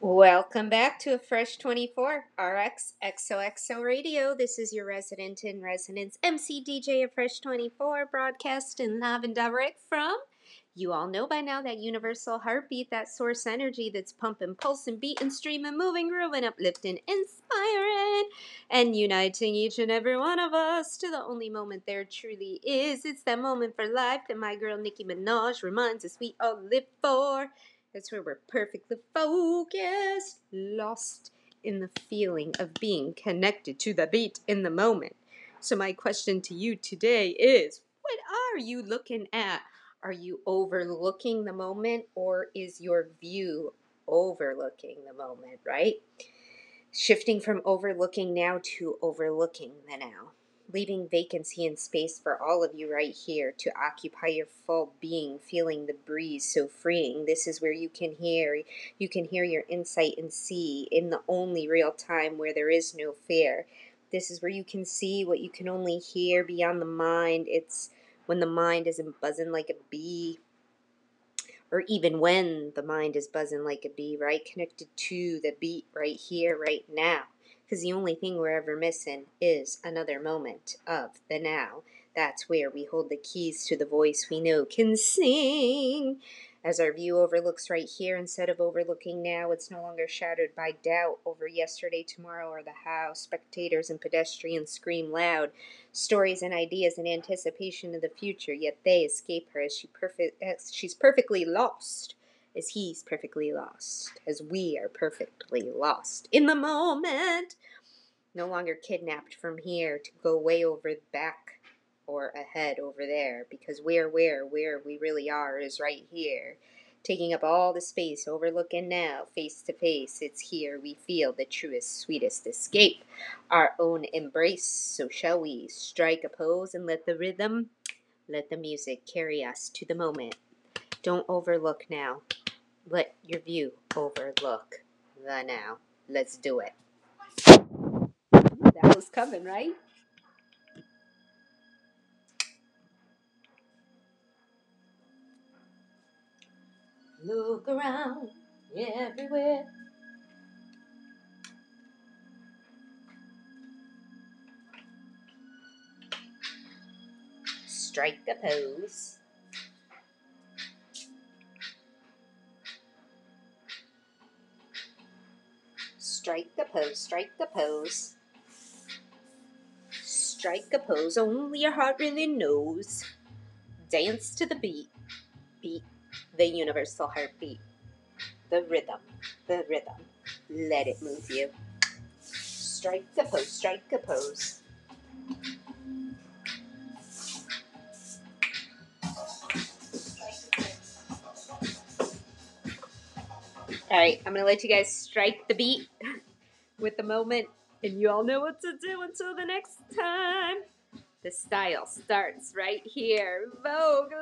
Welcome back to a Fresh 24 RX XOXO Radio. This is your resident in residence MC DJ of Fresh 24 broadcasting live and direct from. You all know by now that universal heartbeat, that source energy that's pumping, pulsing, beating, streaming, moving, grooving, uplifting, inspiring, and uniting each and every one of us to the only moment there truly is. It's that moment for life that my girl Nicki Minaj reminds us we all live for. That's where we're perfectly focused, lost in the feeling of being connected to the beat in the moment. So, my question to you today is what are you looking at? Are you overlooking the moment or is your view overlooking the moment, right? Shifting from overlooking now to overlooking the now leaving vacancy and space for all of you right here to occupy your full being, feeling the breeze so freeing. This is where you can hear, you can hear your insight and see in the only real time where there is no fear. This is where you can see what you can only hear beyond the mind. It's when the mind isn't buzzing like a bee, or even when the mind is buzzing like a bee, right? Connected to the beat right here, right now because the only thing we're ever missing is another moment of the now. That's where we hold the keys to the voice we know can sing. As our view overlooks right here instead of overlooking now, it's no longer shadowed by doubt over yesterday, tomorrow, or the how. Spectators and pedestrians scream loud stories and ideas in anticipation of the future, yet they escape her as, she as she's perfectly lost as he's perfectly lost, as we are perfectly lost in the moment. No longer kidnapped from here to go way over back or ahead over there, because where, where, where we really are is right here, taking up all the space, overlooking now, face to face. It's here we feel the truest, sweetest escape, our own embrace. So, shall we strike a pose and let the rhythm, let the music carry us to the moment? Don't overlook now. Let your view overlook the now. Let's do it. That was coming, right? Look around everywhere. Strike the pose. Strike the pose, strike the pose. Strike a pose only your heart really knows. Dance to the beat. Beat the universal heartbeat. The rhythm, the rhythm. Let it move you. Strike the pose, strike a pose. All right, I'm gonna let you guys strike the beat with the moment, and you all know what to do until the next time. The style starts right here. Vogue.